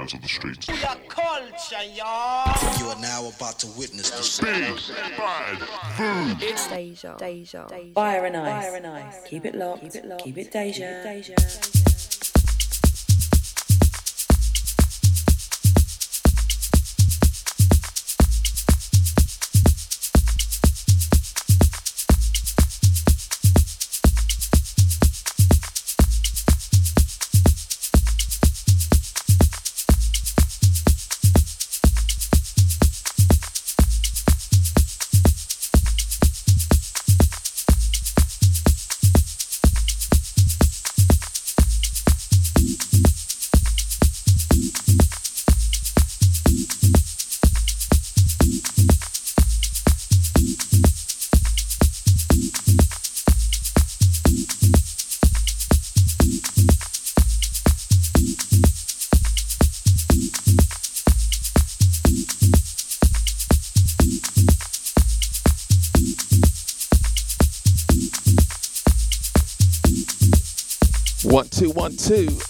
sounds of the streets. We are culture, y'all. You are now about to witness the sound. It's Deja. Deja. Deja. Fire and ice. Fire and ice. Keep it locked. Keep it locked. Keep it Deja. Keep it Deja. two.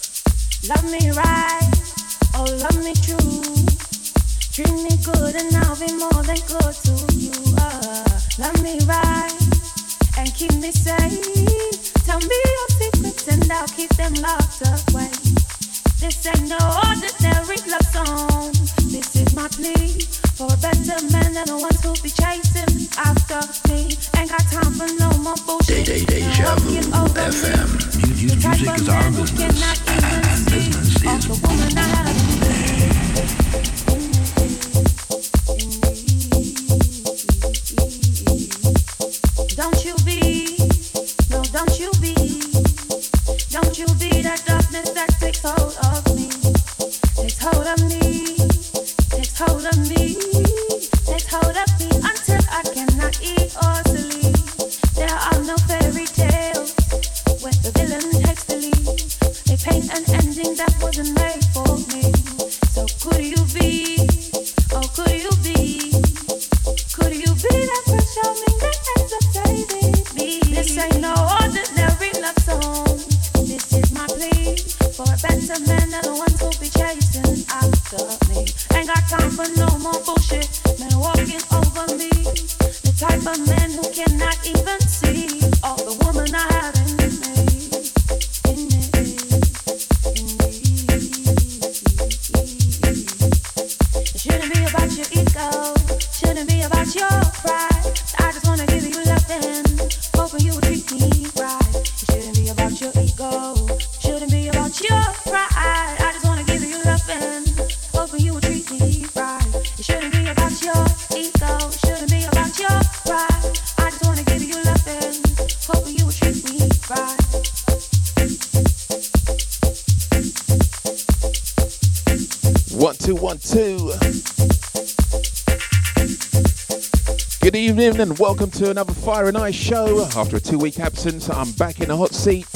and welcome to another Fire and Ice show. After a two week absence, I'm back in the hot seat.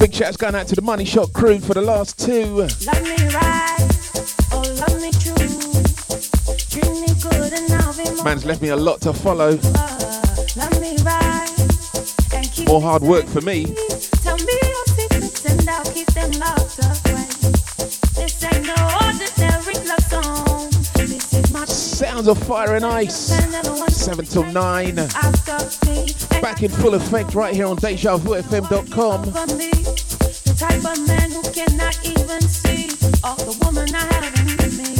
Big shouts going out to the Money Shot crew for the last two. Man's left me a lot to follow. More hard work for me. sounds of fire and ice. 7 till 9. Back in full effect right here on DejaVuFM.com. The type of man who cannot even see all the woman I have in me.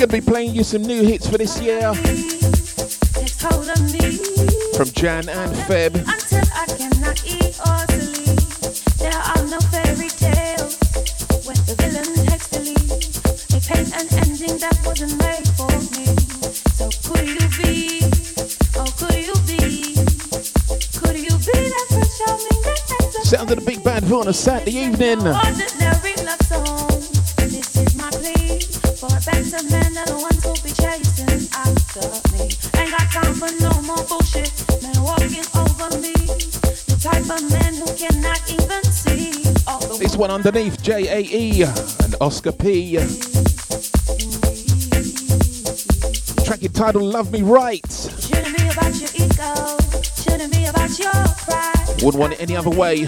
Gonna be playing you some new hits for this year from Jan and Feb. Until I cannot eat or sleep, there are no fairy tales the villain takes the lead. Paint an ending that wasn't made for me. So could you be? Oh, could you be? Could you be that of the big bad on a Saturday evening. This one underneath JAE and Oscar P. Track entitled Love Me Right. Shouldn't be about your ego. Shouldn't be about your pride. Wouldn't want it any other way.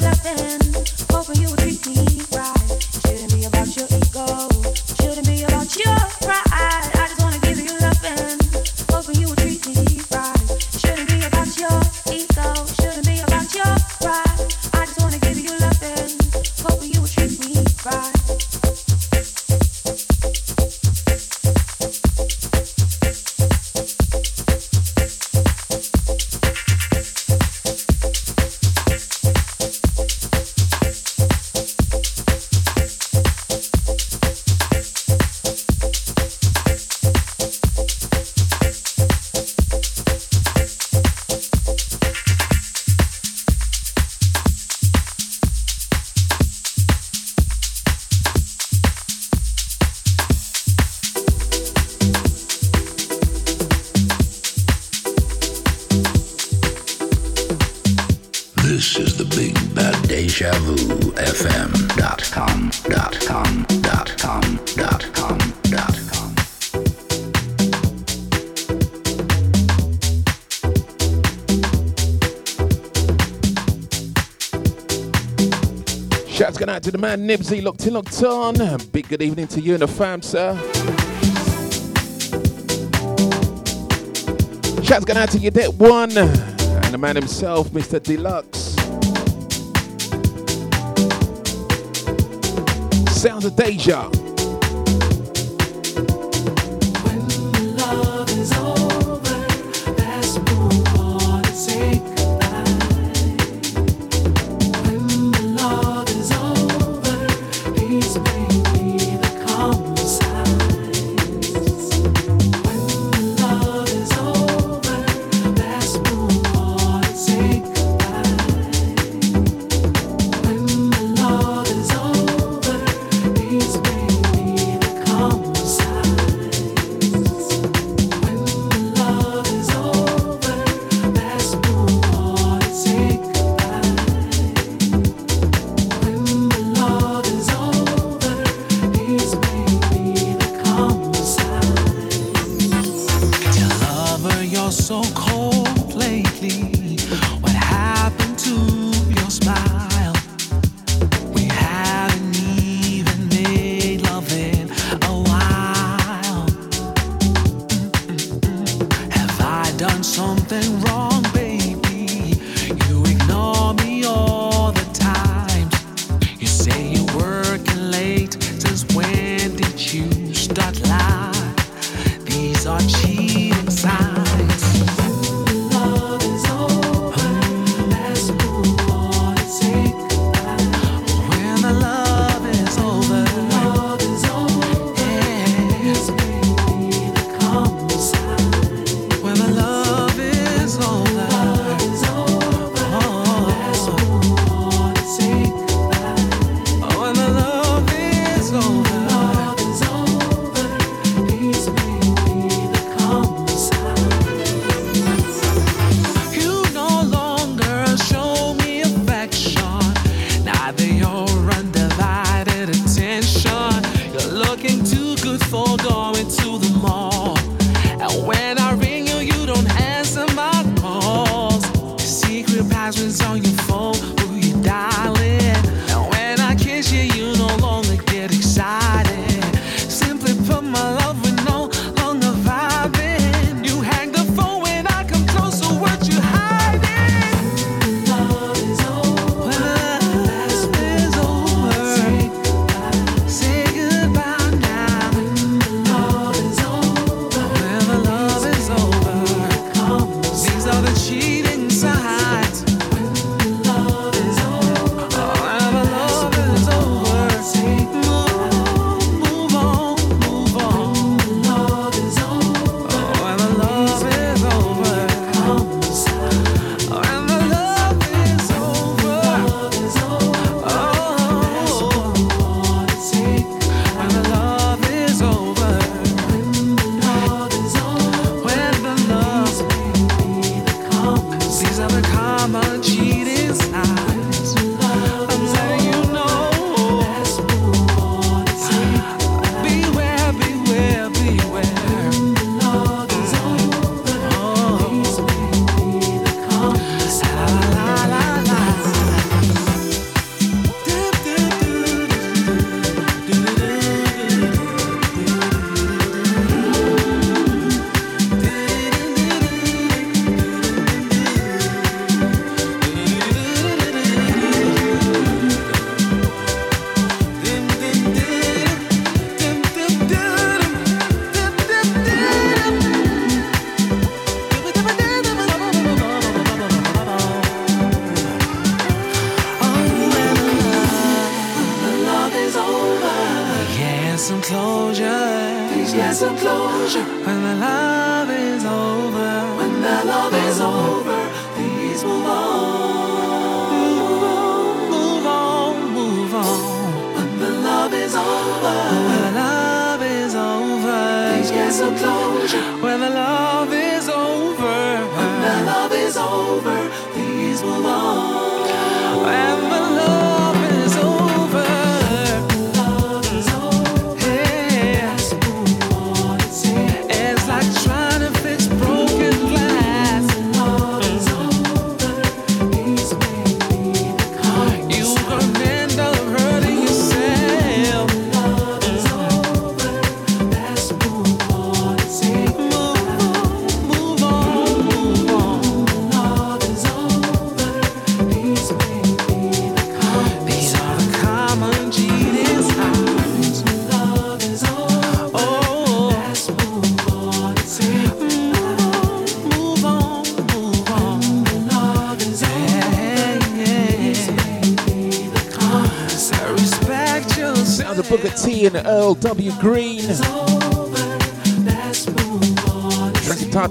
Man Nibsy, locked in, locked on. Big good evening to you and the fam, sir. Shouts going out to Yadette One and the man himself, Mr. Deluxe. Sounds of Deja.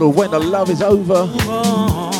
When the Love is Over.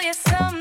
tell you something.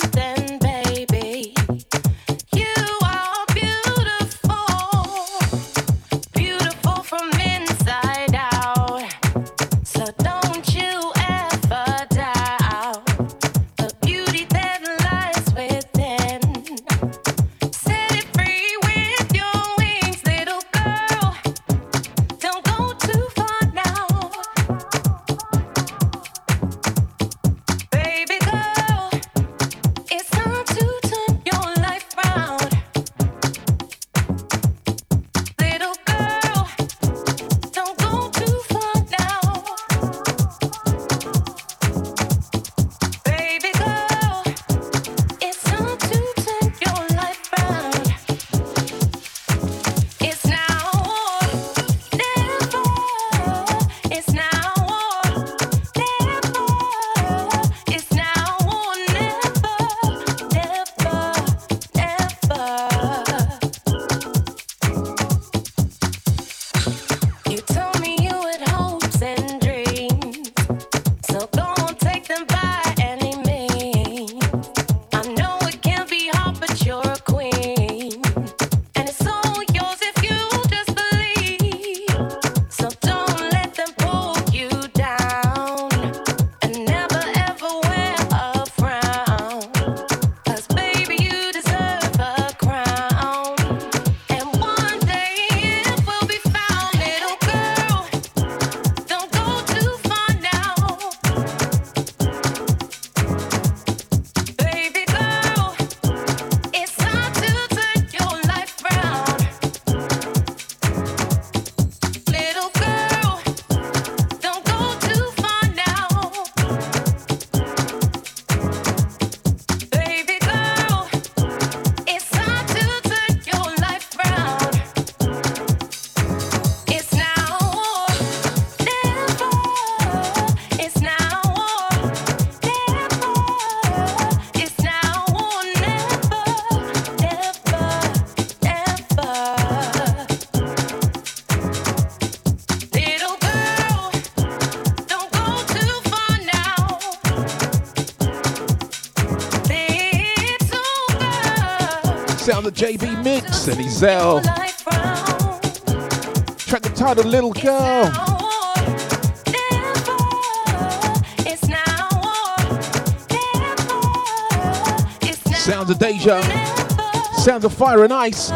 JBMixx and Ezel. Track the title, Little Girl. Sounds of Deja. Sounds of Fire and Ice.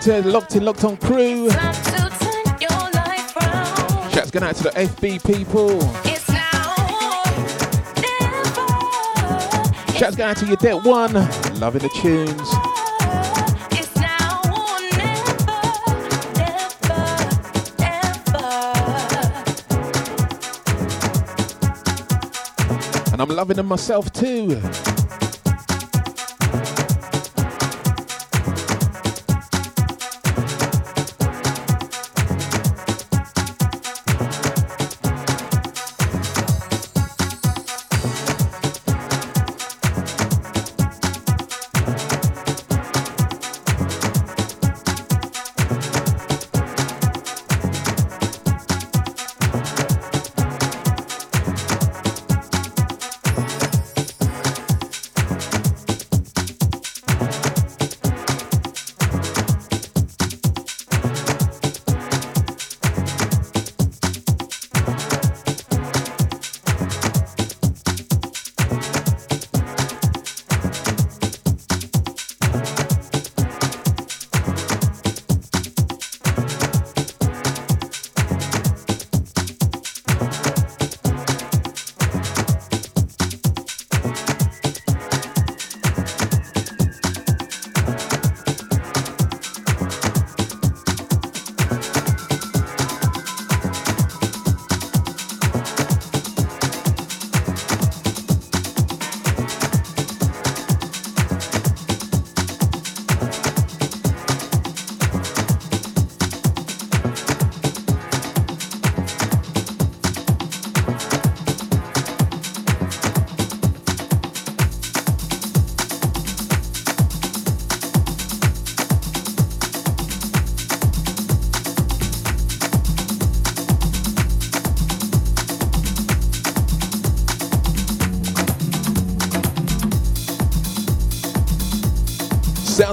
Out to the Locked In, Locked On crew. Shouts going out to the FB people. Shouts going out to your debt one. Loving the tunes. And I'm loving them myself too.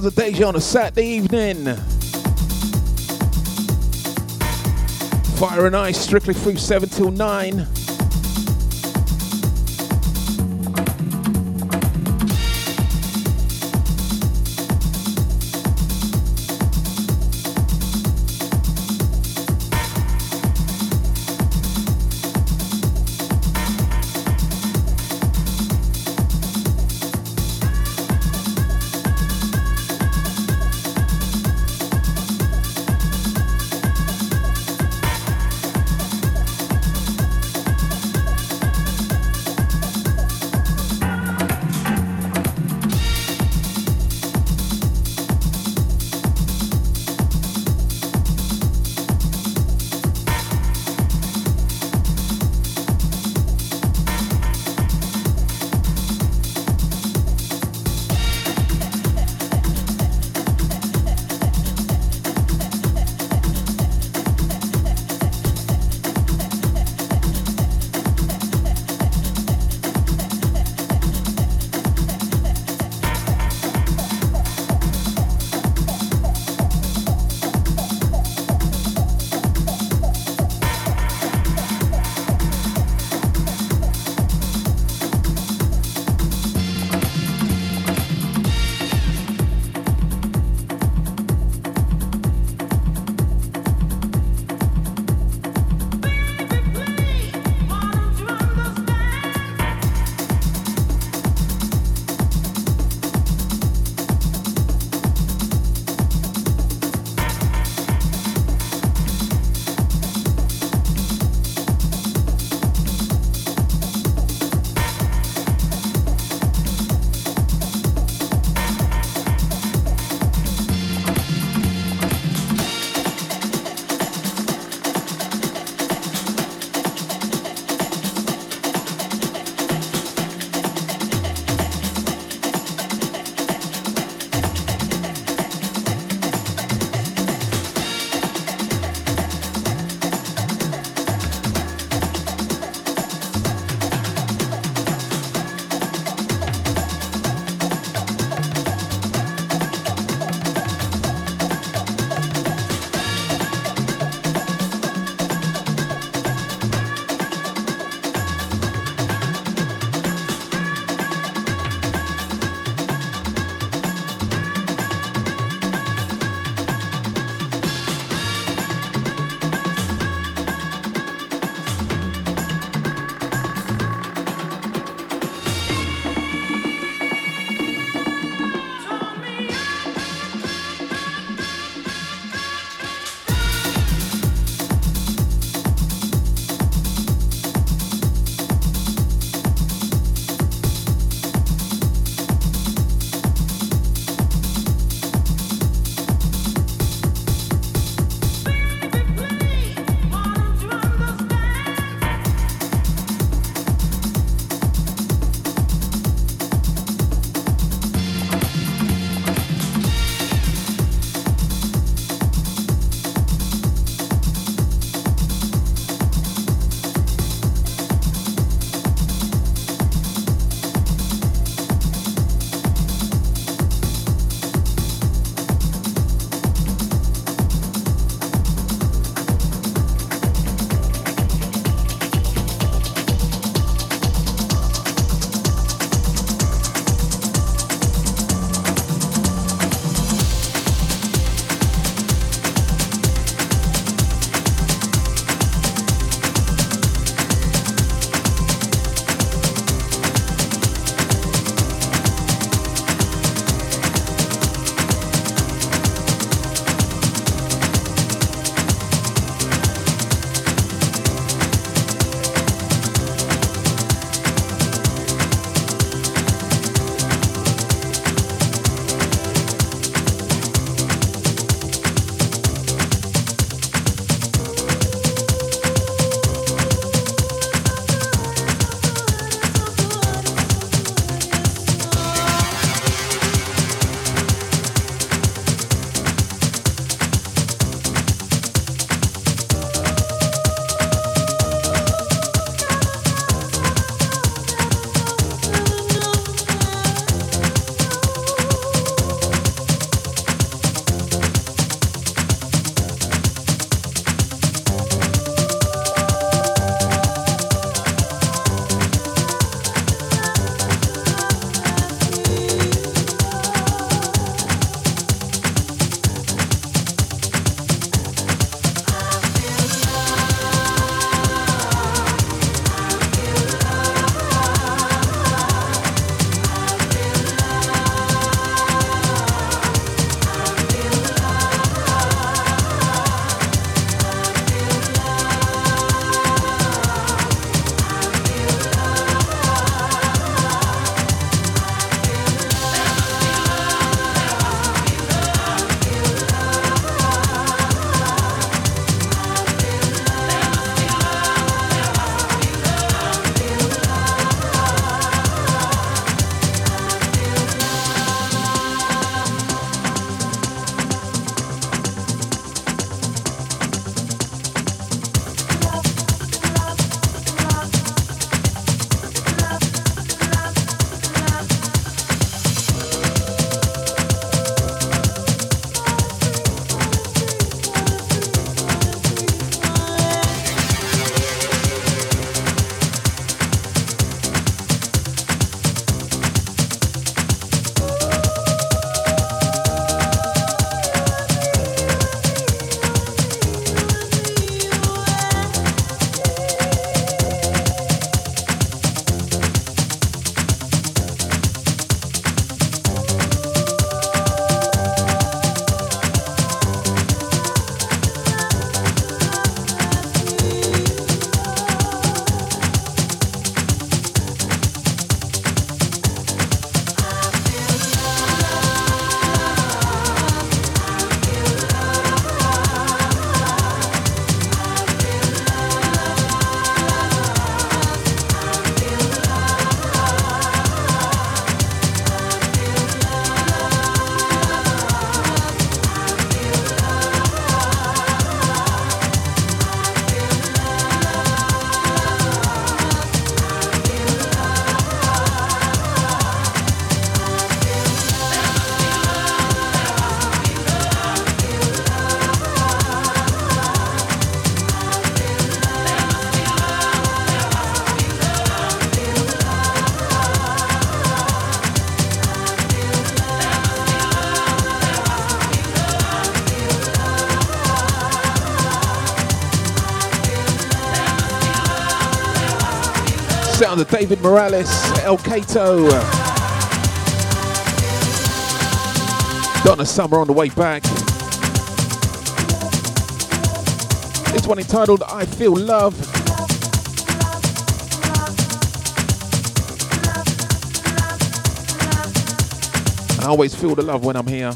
Of Deja on a Saturday evening. Fire and Ice, strictly through 7 till 9. David Morales, Elle Cato. Donna Summer on the way back. This one entitled I Feel Love. I always feel the love when I'm here.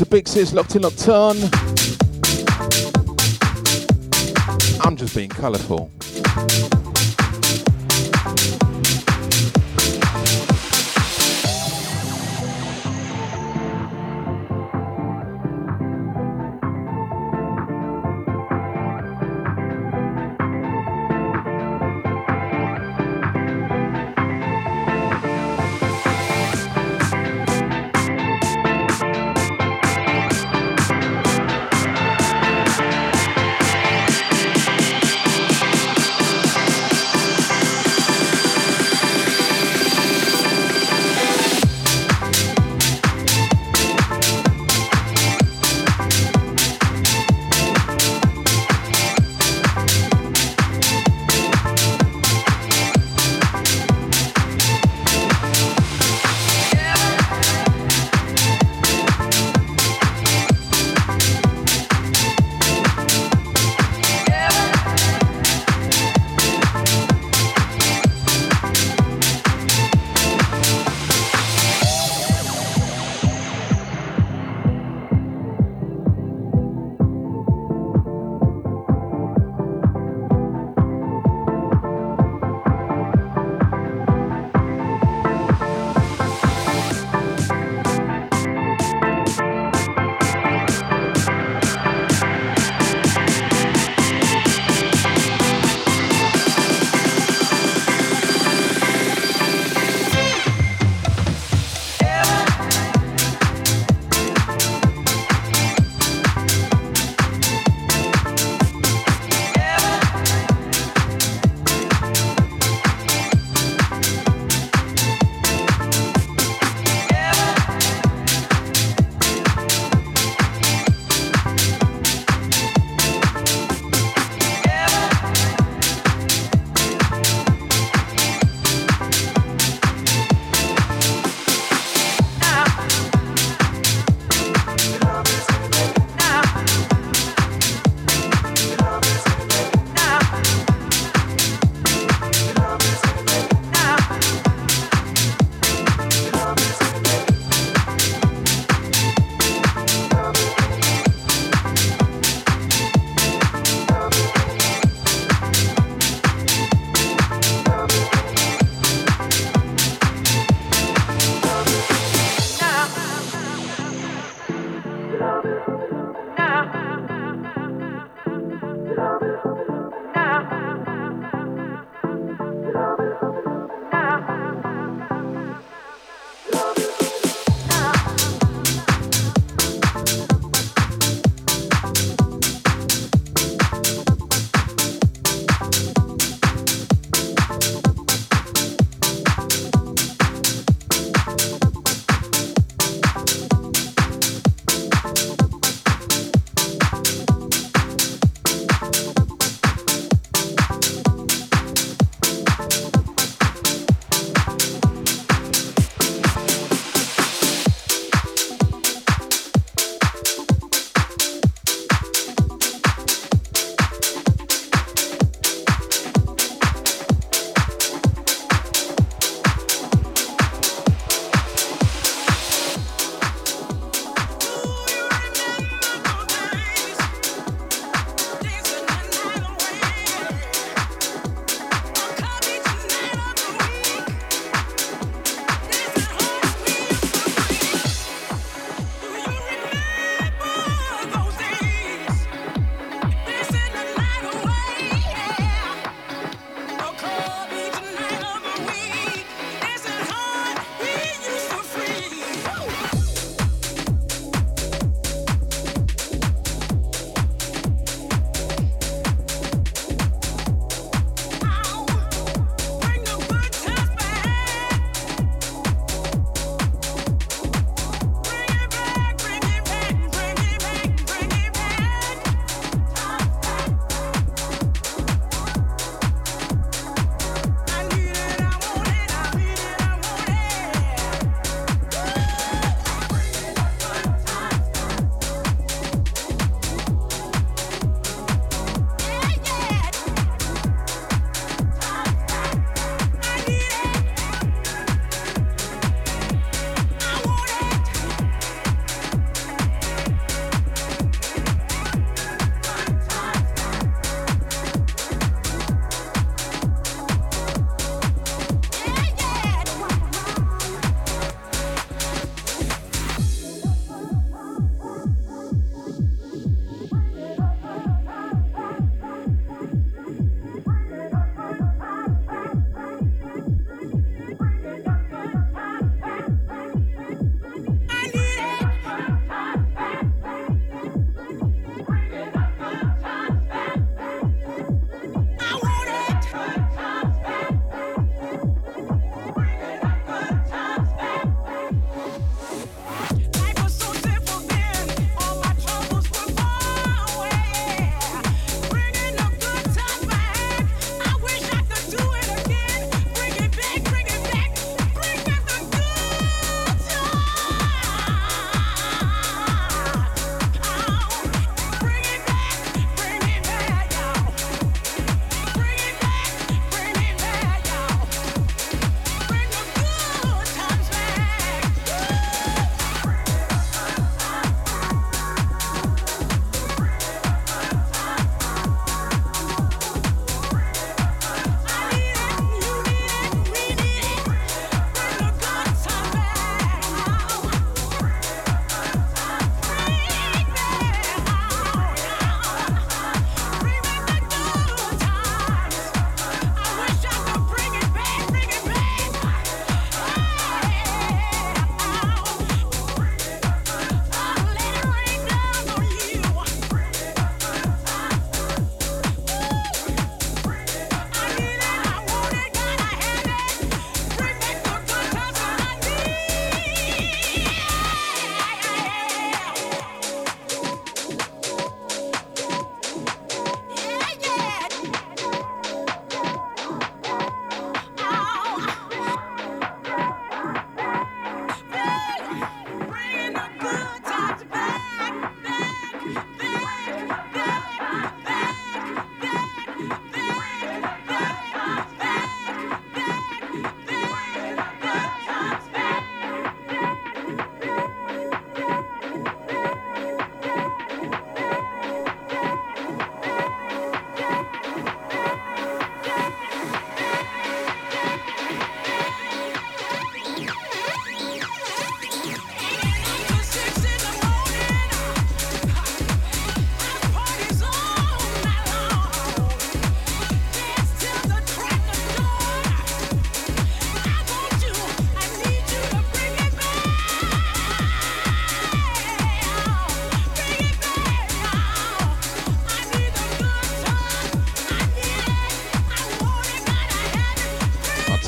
To Big Sis, locked in, locked on. I'm just being colourful.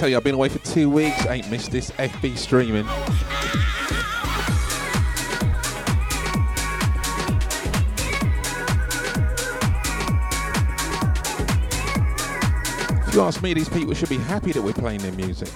Tell you, I've been away for two weeks. Ain't missed this FB streaming. If you ask me, these people should be happy that we're playing their music.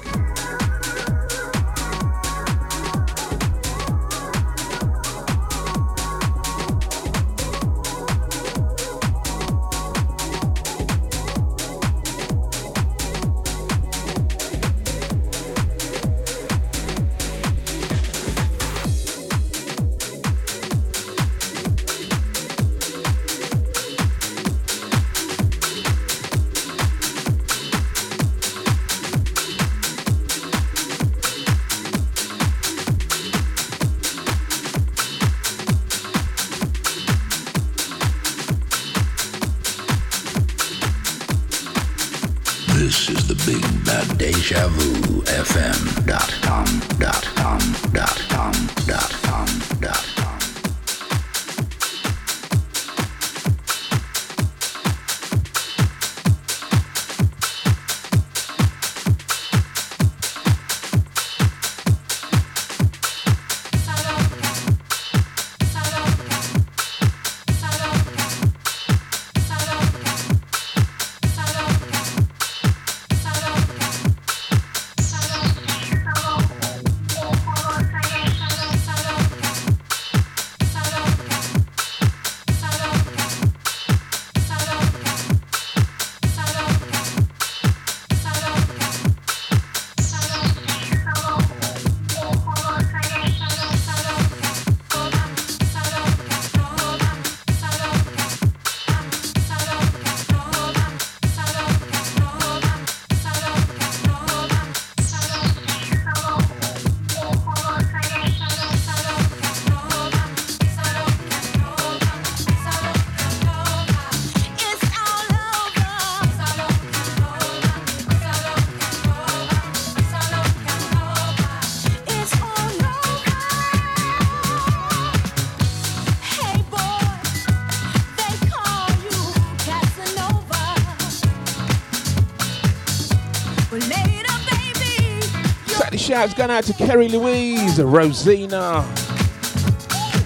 Shouts going out to Kerry Louise, Rosina.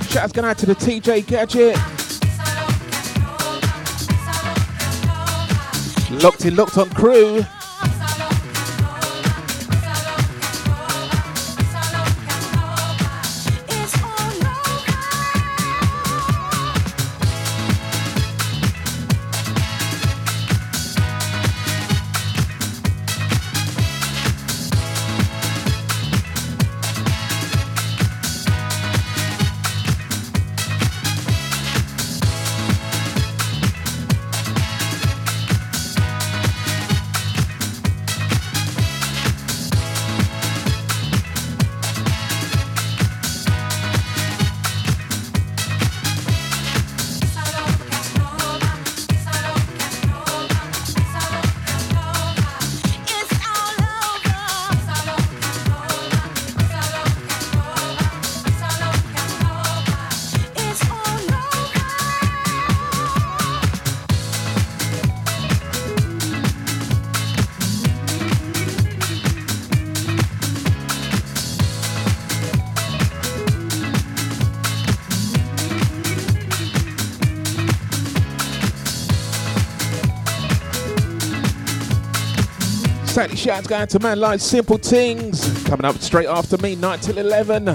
Shouts going out to the TJ Gadget. Locked in, locked on crew. Shouts going to man like Simple Things. Coming up straight after me, 9 till 11.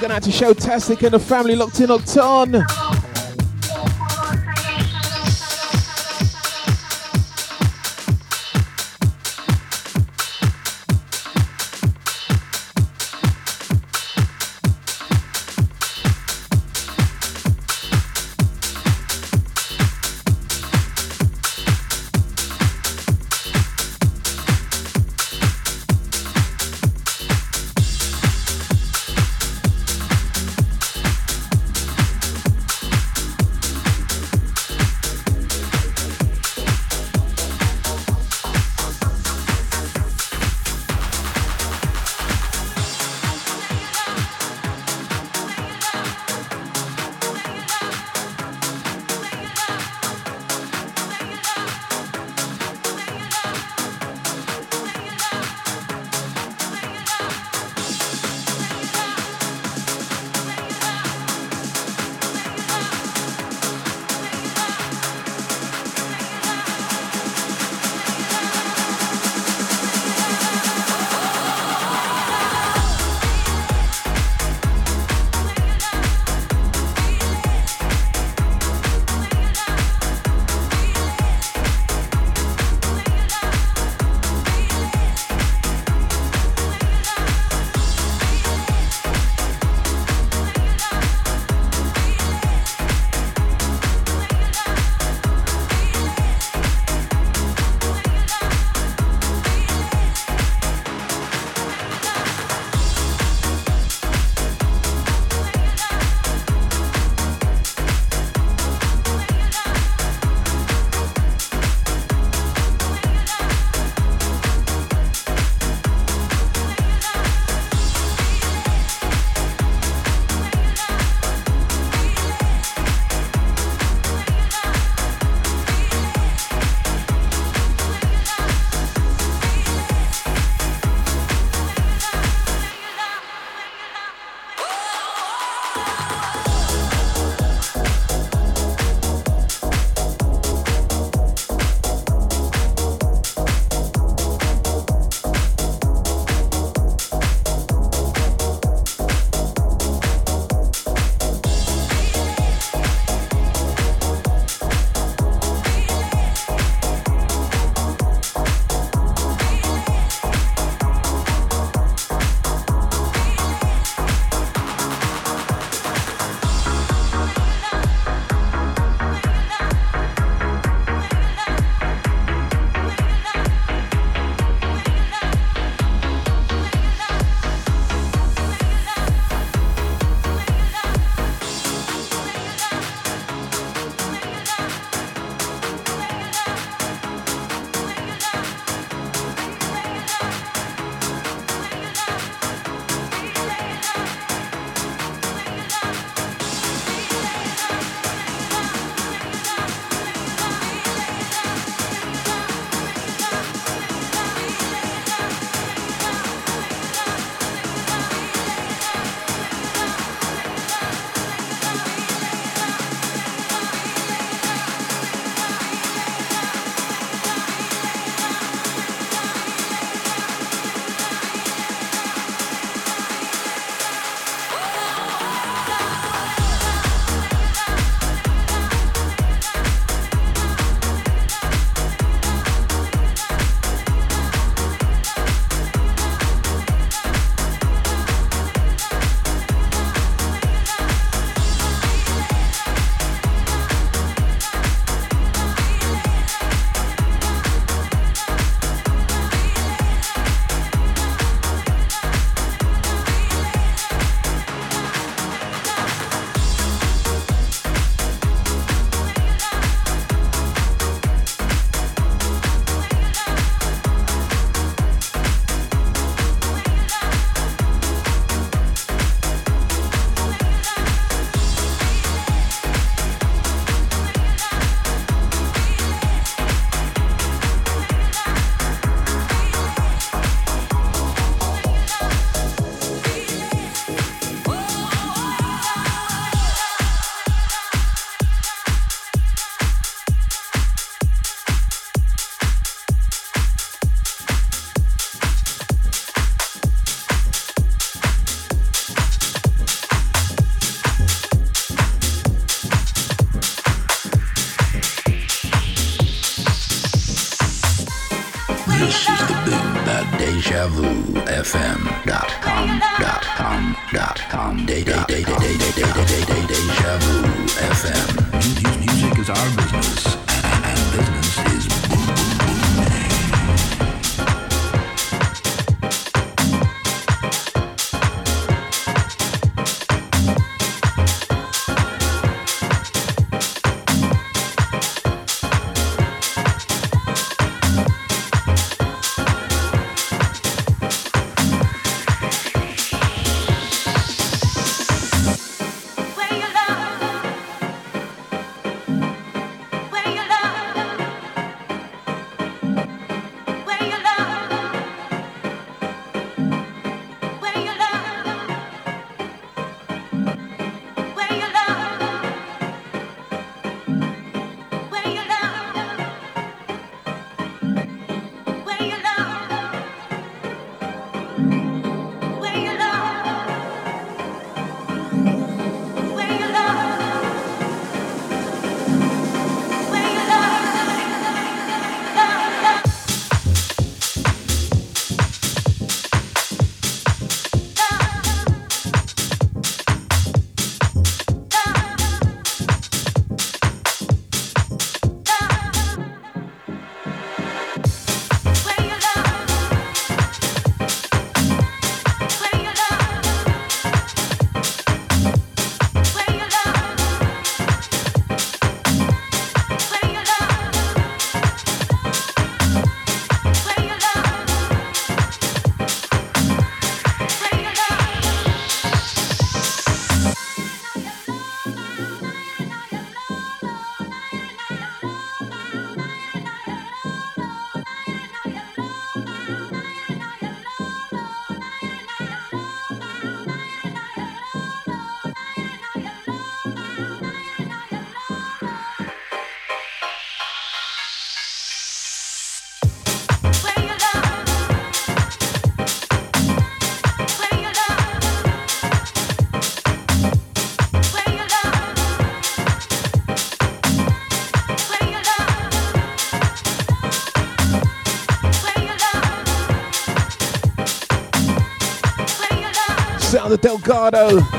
Going out to Showtastic and the family locked in, locked on. Carter Delgado. Oh.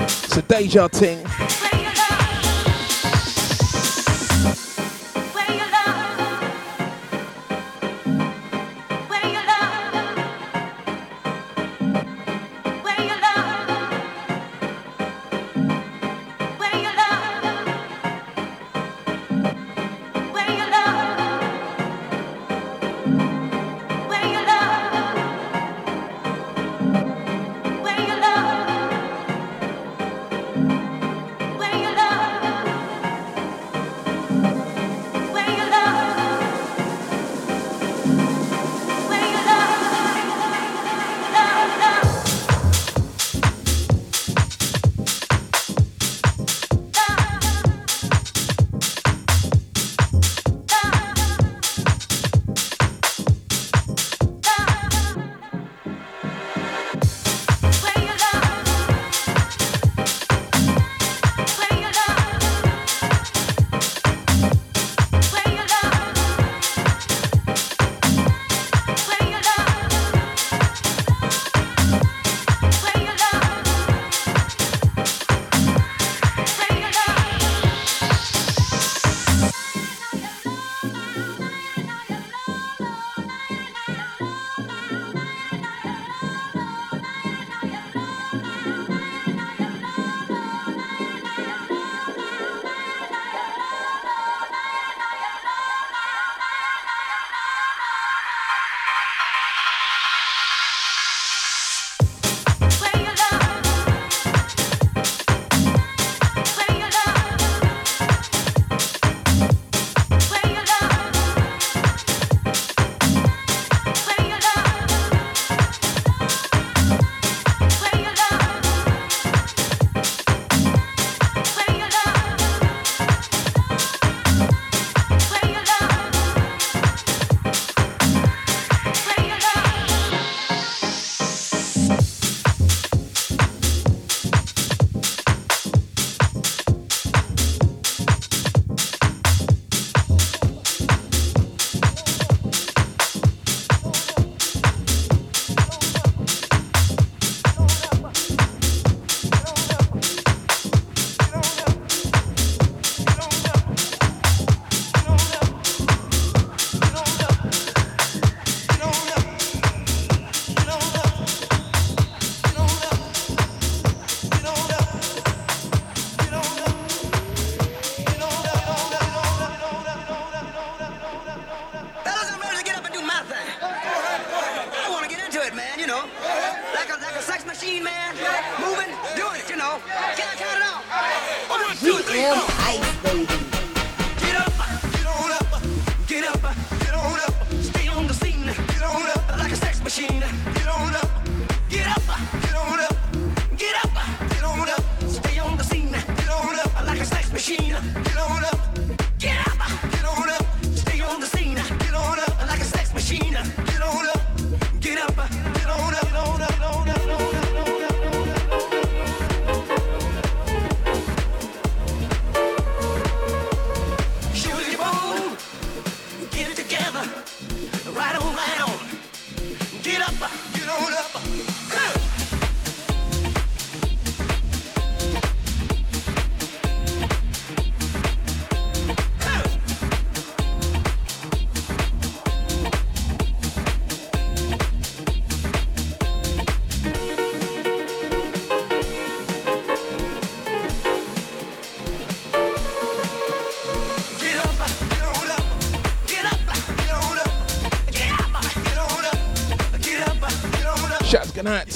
It's a deja ting.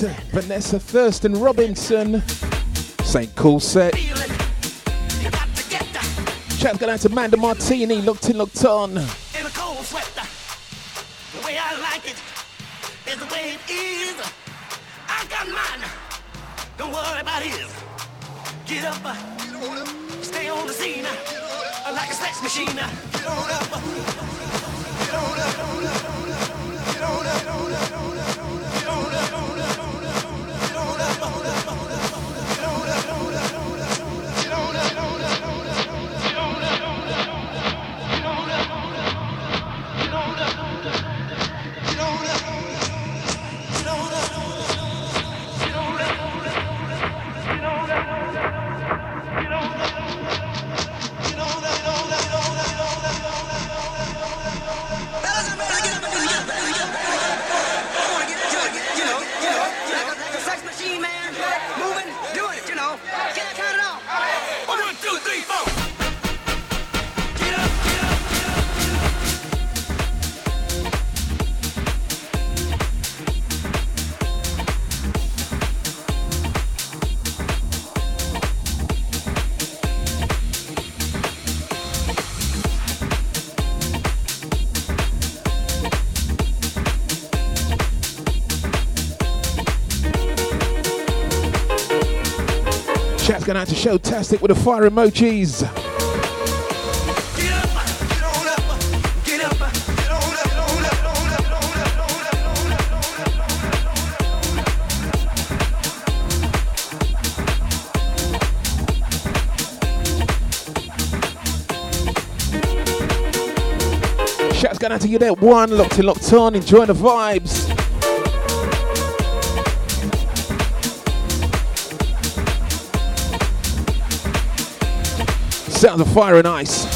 Vanessa Thurston Robinson, St. Cool Set. going out to Amanda Martini, locked in, locked on. Showtastic with the fire emojis. Shouts going out to you there. One locked in, locked on, enjoying the vibes. out of the fire and ice.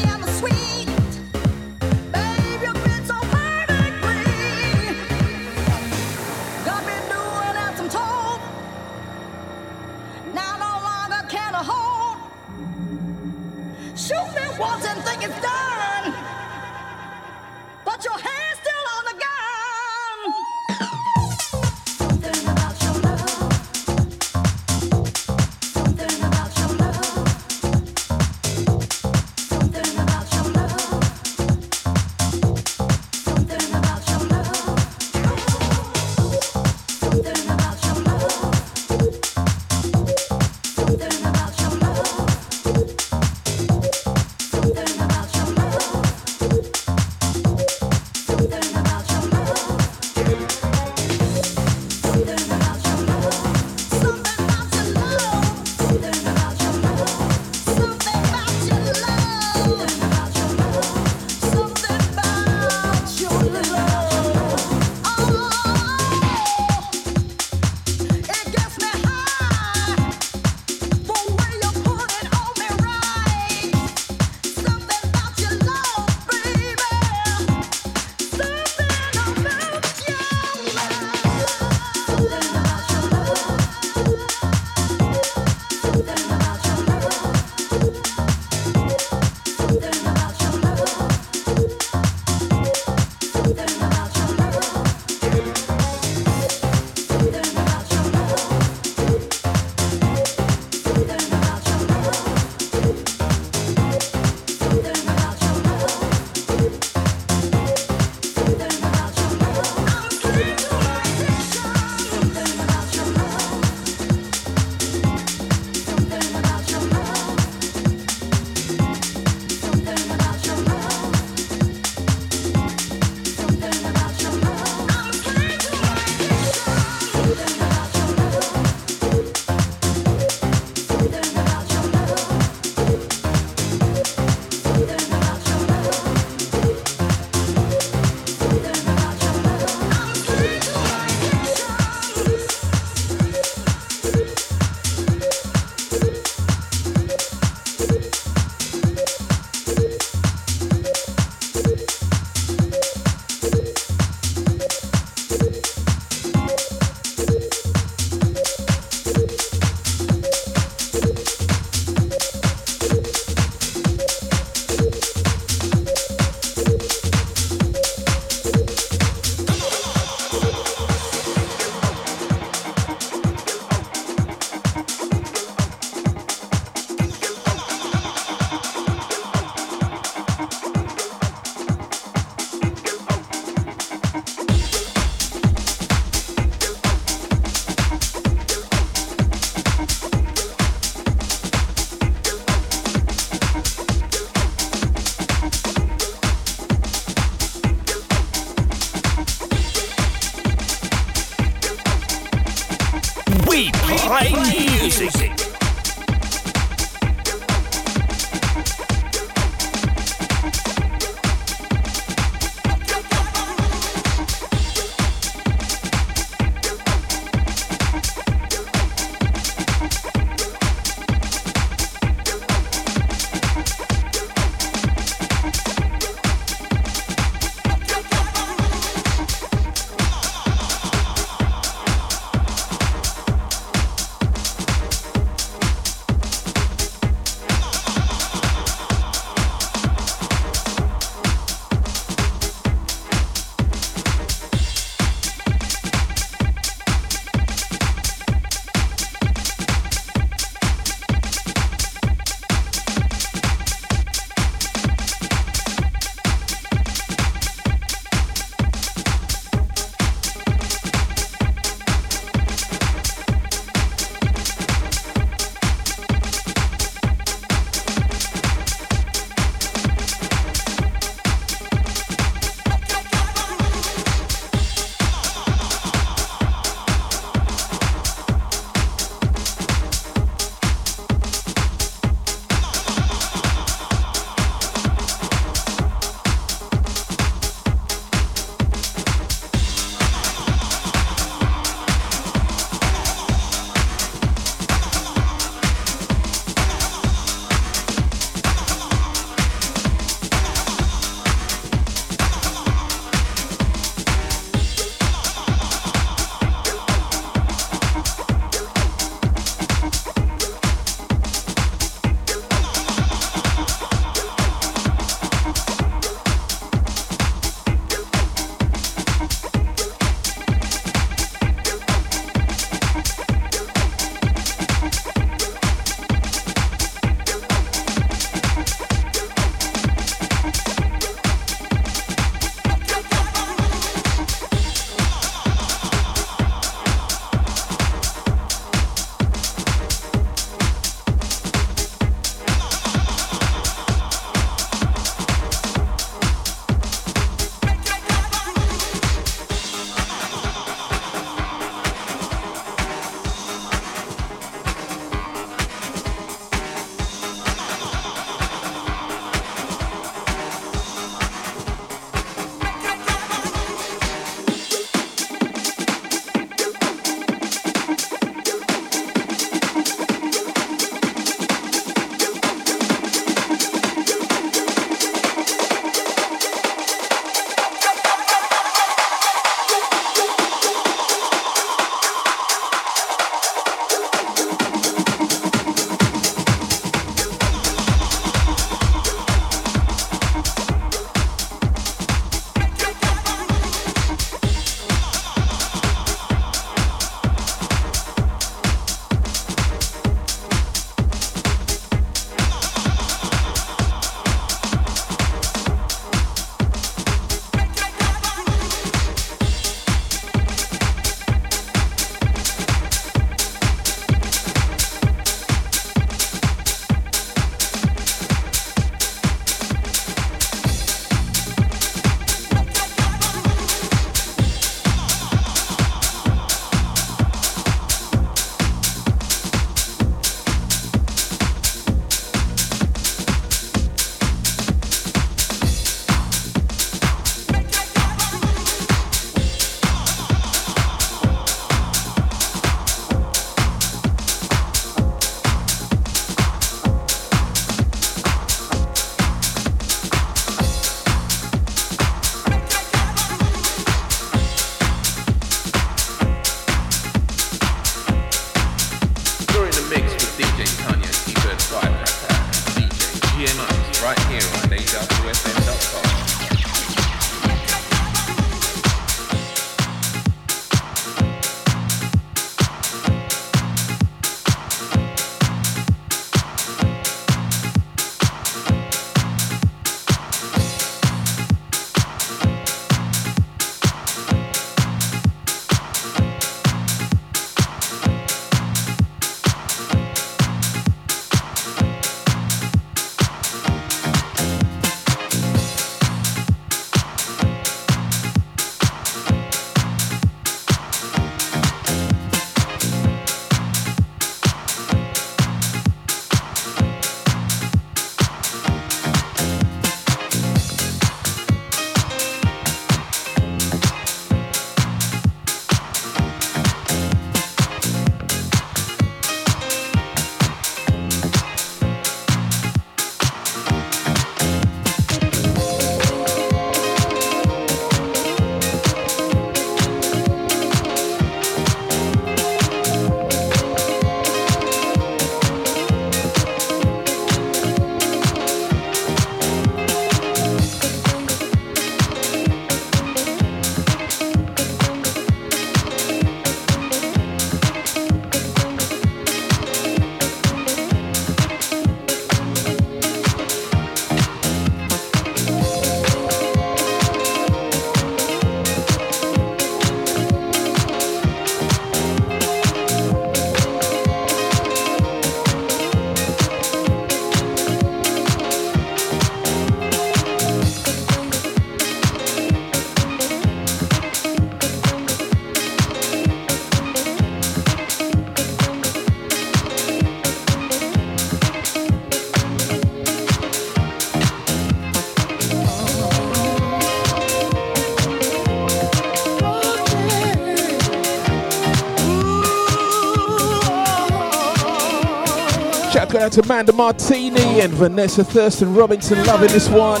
Out to Amanda Martini and Vanessa Thurston Robinson loving this one.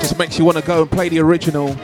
Just makes you want to go and play the original.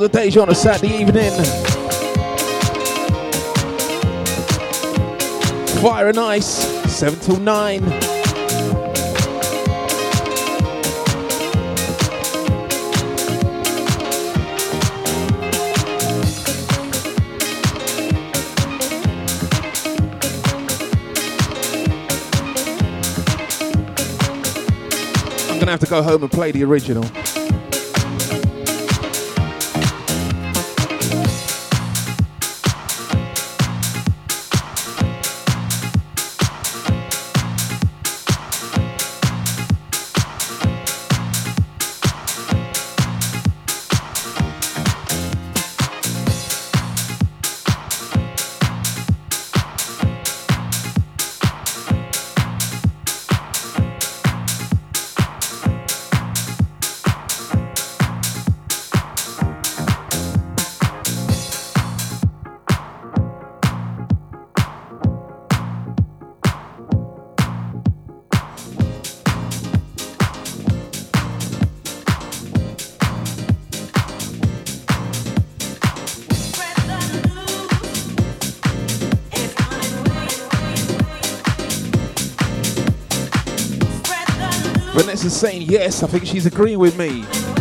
Of Deja on a Saturday evening. Fire and Ice, 7 till 9. I'm gonna have to go home and play the original. Vanessa's saying yes. I think she's agreeing with me.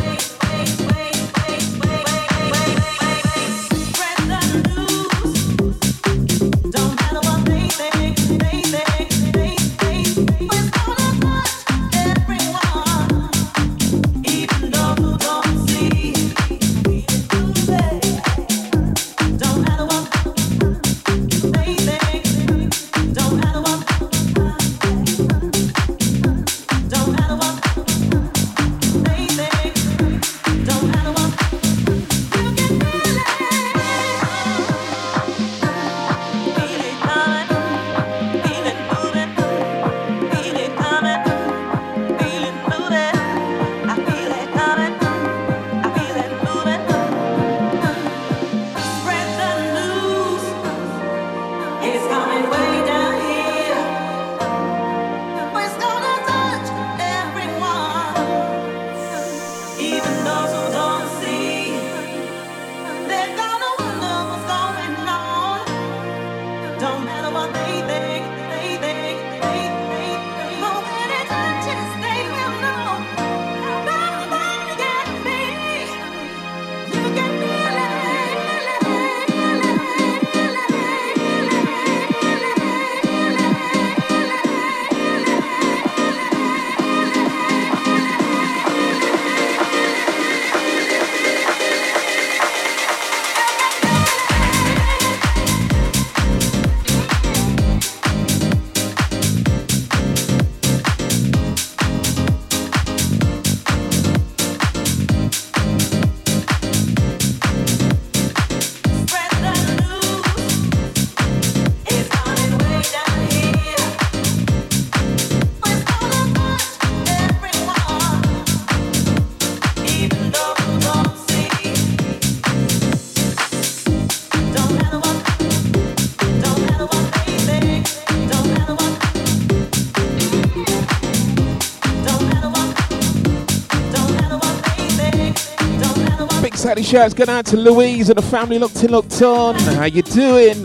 Saturday shouts going out to Louise and the family locked in, locked on. How you doing?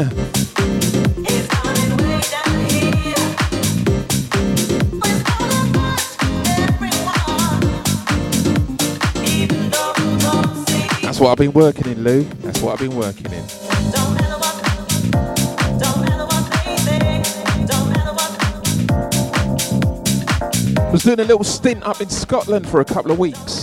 That's what I've been working in, Lou. That's what I've been working in. Was doing a little stint up in Scotland for a couple of weeks.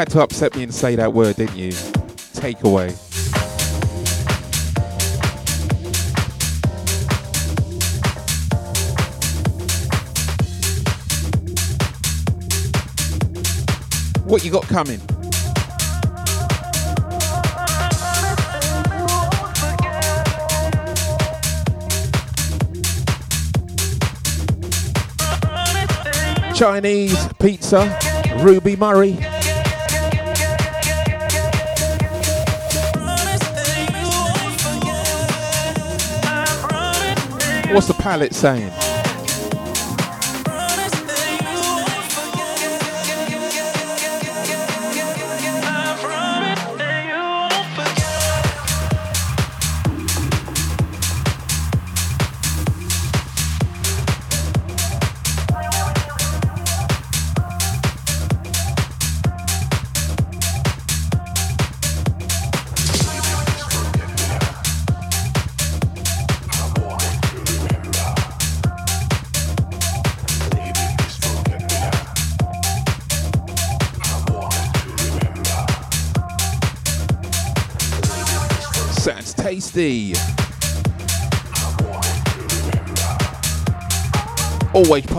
Had to upset me and say that word, didn't you? Takeaway. What you got coming? Chinese pizza, Ruby Murray. What's the palette saying?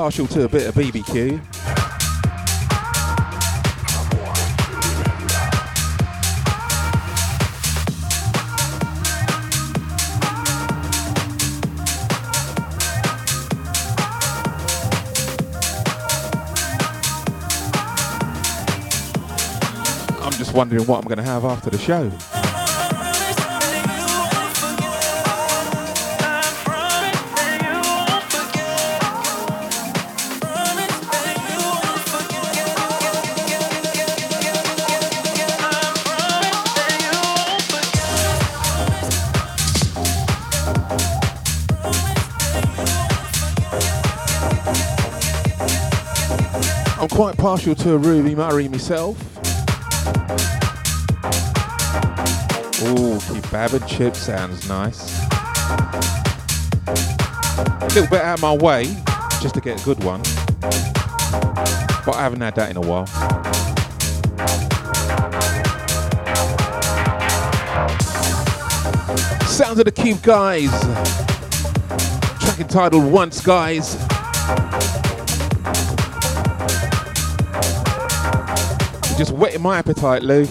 partial to a bit of BBQ. I'm just wondering what I'm going to have after the show. Partial to a Ruby Murray myself. Ooh, kebab and chip sounds nice. A little bit out of my way, just to get a good one. But I haven't had that in a while. Sounds of the Cube Guys. Track entitled Once Guys. Just whetting my appetite, Lou.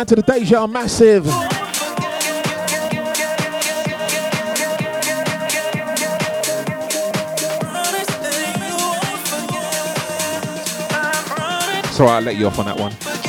Out to the Deja Massive. Alright, I'll let you off on that one.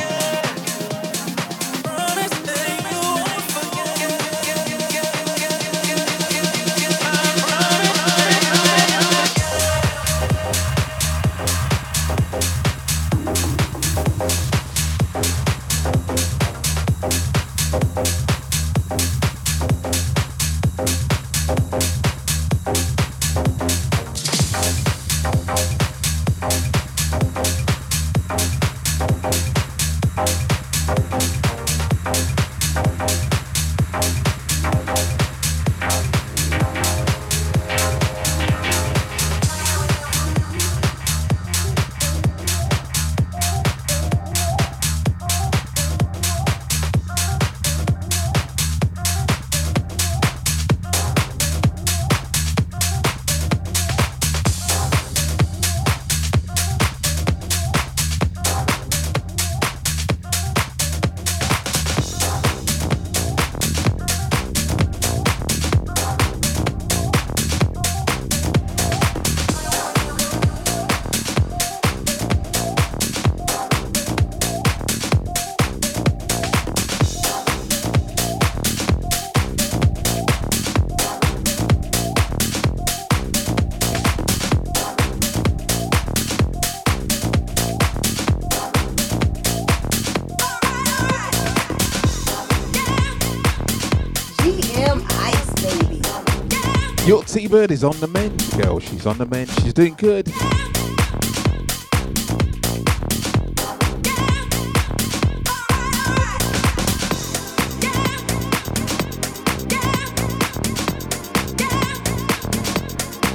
T-Bird is on the mend, girl. She's on the mend. She's doing good.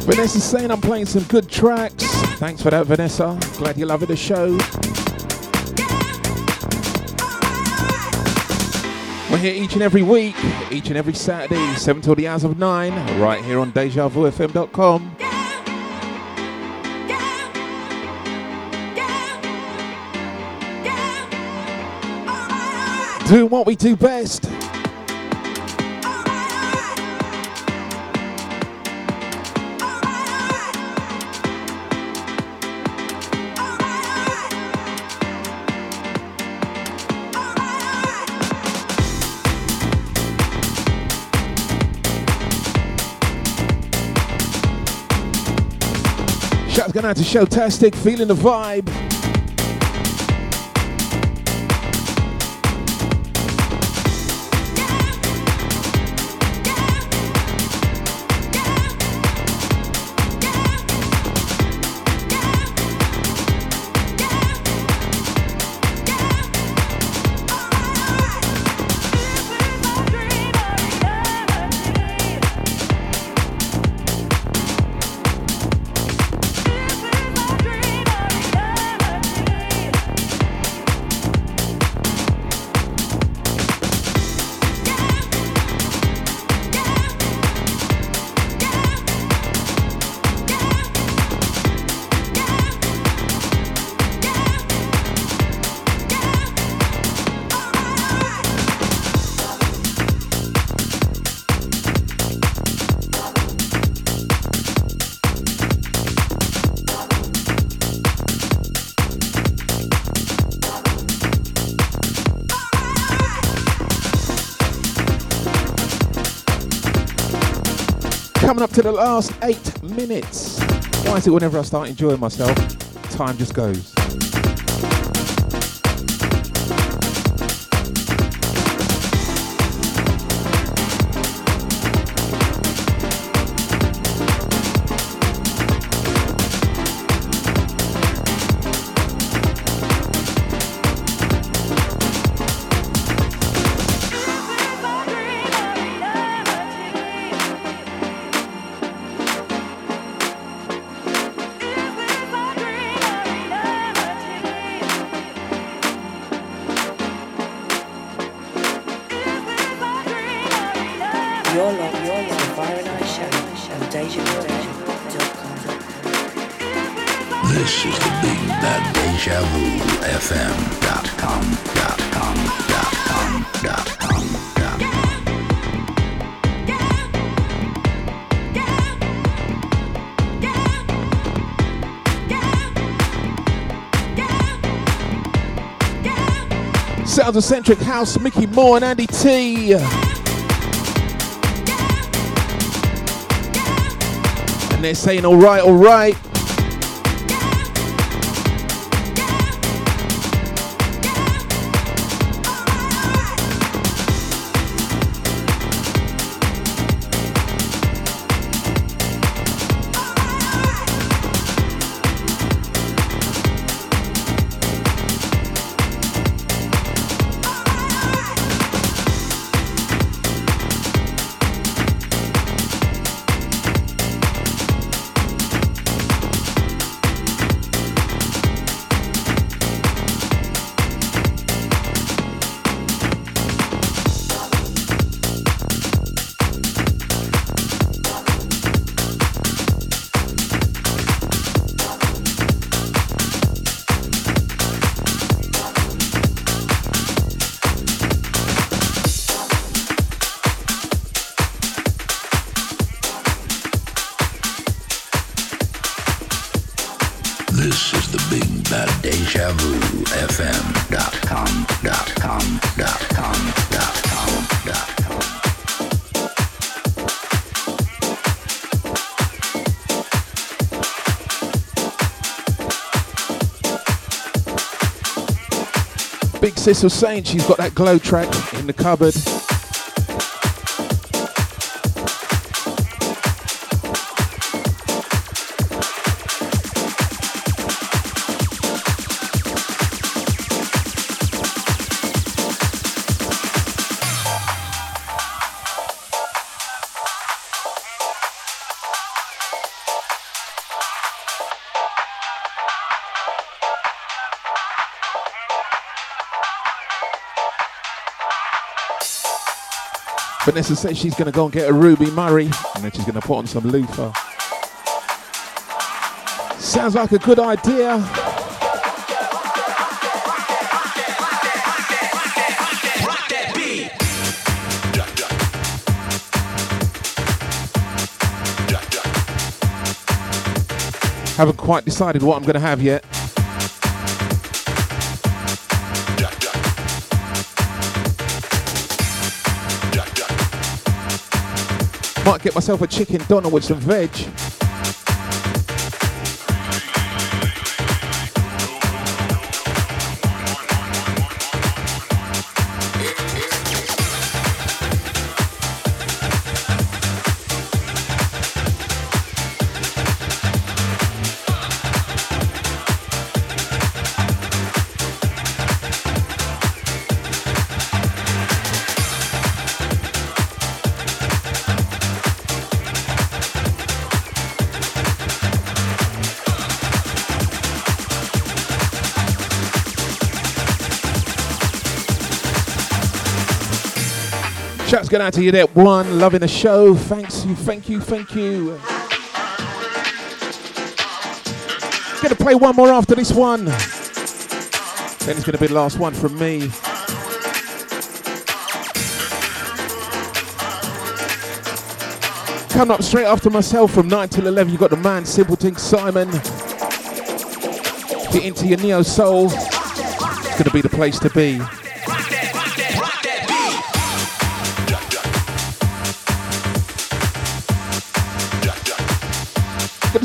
Vanessa's saying I'm playing some good tracks. Thanks for that, Vanessa. Glad you're loving the show. Here each and every week, each and every Saturday, 7 till the hours of 9, right here on DejaVuFM.com. Doing what we do best. Going out to Showtastic, feeling the vibe. Coming up to the last eight minutes. Why is it whenever I start enjoying myself, time just goes? Of Centric House, Micky More and Andy Tee. And they're saying, all right, all right. Was saying she's got that glow track in the cupboard. Vanessa says she's going to go and get a Ruby Murray and then she's going to put on some loofah. Sounds like a good idea. Haven't quite decided what I'm going to have yet. Might get myself a chicken doner with some veg. Going out to you there, one, loving the show. Thanks you, thank you, thank you. Gonna play one more after this one. Then it's gonna be the last one from me. Coming up straight after myself from 9 till 11, you got the man Simpleton Simon. Get into your neo soul. It's gonna be the place to be.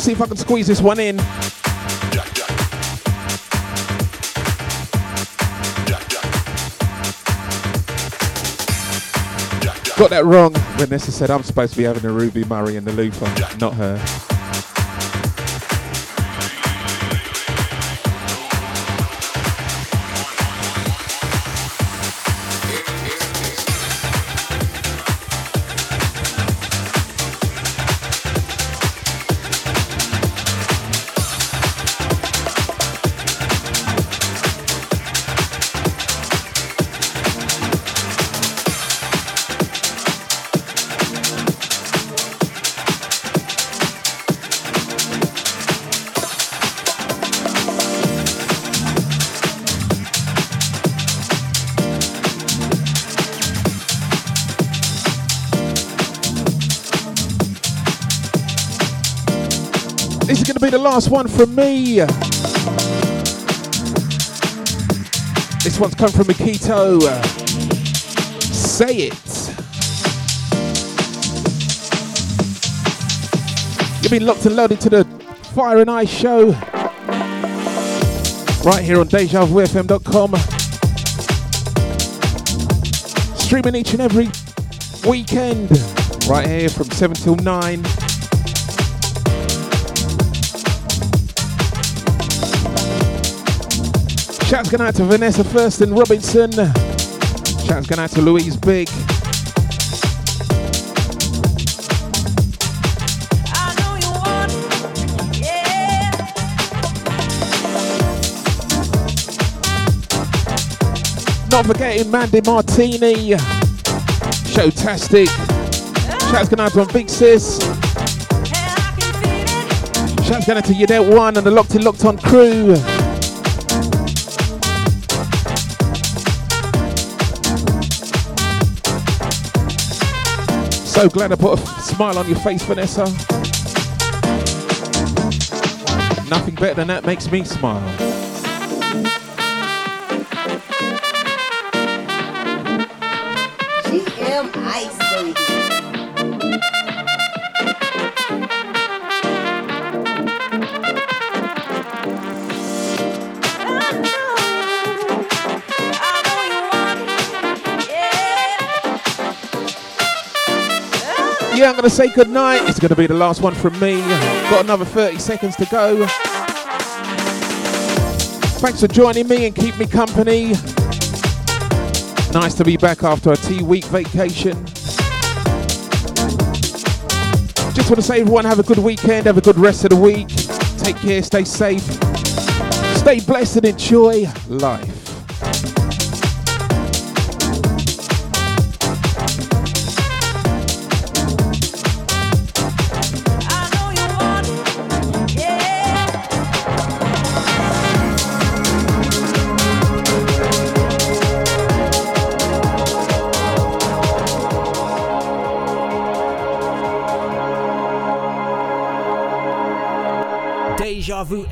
See if I can squeeze this one in. Got that wrong. Vanessa said I'm supposed to be having a Ruby Murray and the loofah, not her. The last one from me. This one's come from Makito. Say it. You've been locked and loaded to the Fire and Ice show. Right here on DejaVuFM.com. Streaming each and every weekend. Right here from 7 till 9. Going out to Vanessa Thurston Robinson. Shouts going out to Louise Big. Not forgetting Mandy Martini. Showtastic. Shouts going out to Big Sis. Shouts going out to Yadette One and the Locked In Locked On crew. So glad I put a smile on your face, Vanessa. Nothing better than that makes me smile. I'm going to say goodnight. It's going to be the last one from me. Got another 30 seconds to go. Thanks for joining me and keep me company. Nice to be back after a T week vacation. Just want to say, everyone, have a good weekend, have a good rest of the week. Take care, stay safe, stay blessed, and enjoy life. Deja Vu